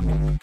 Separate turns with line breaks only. Mm-hmm.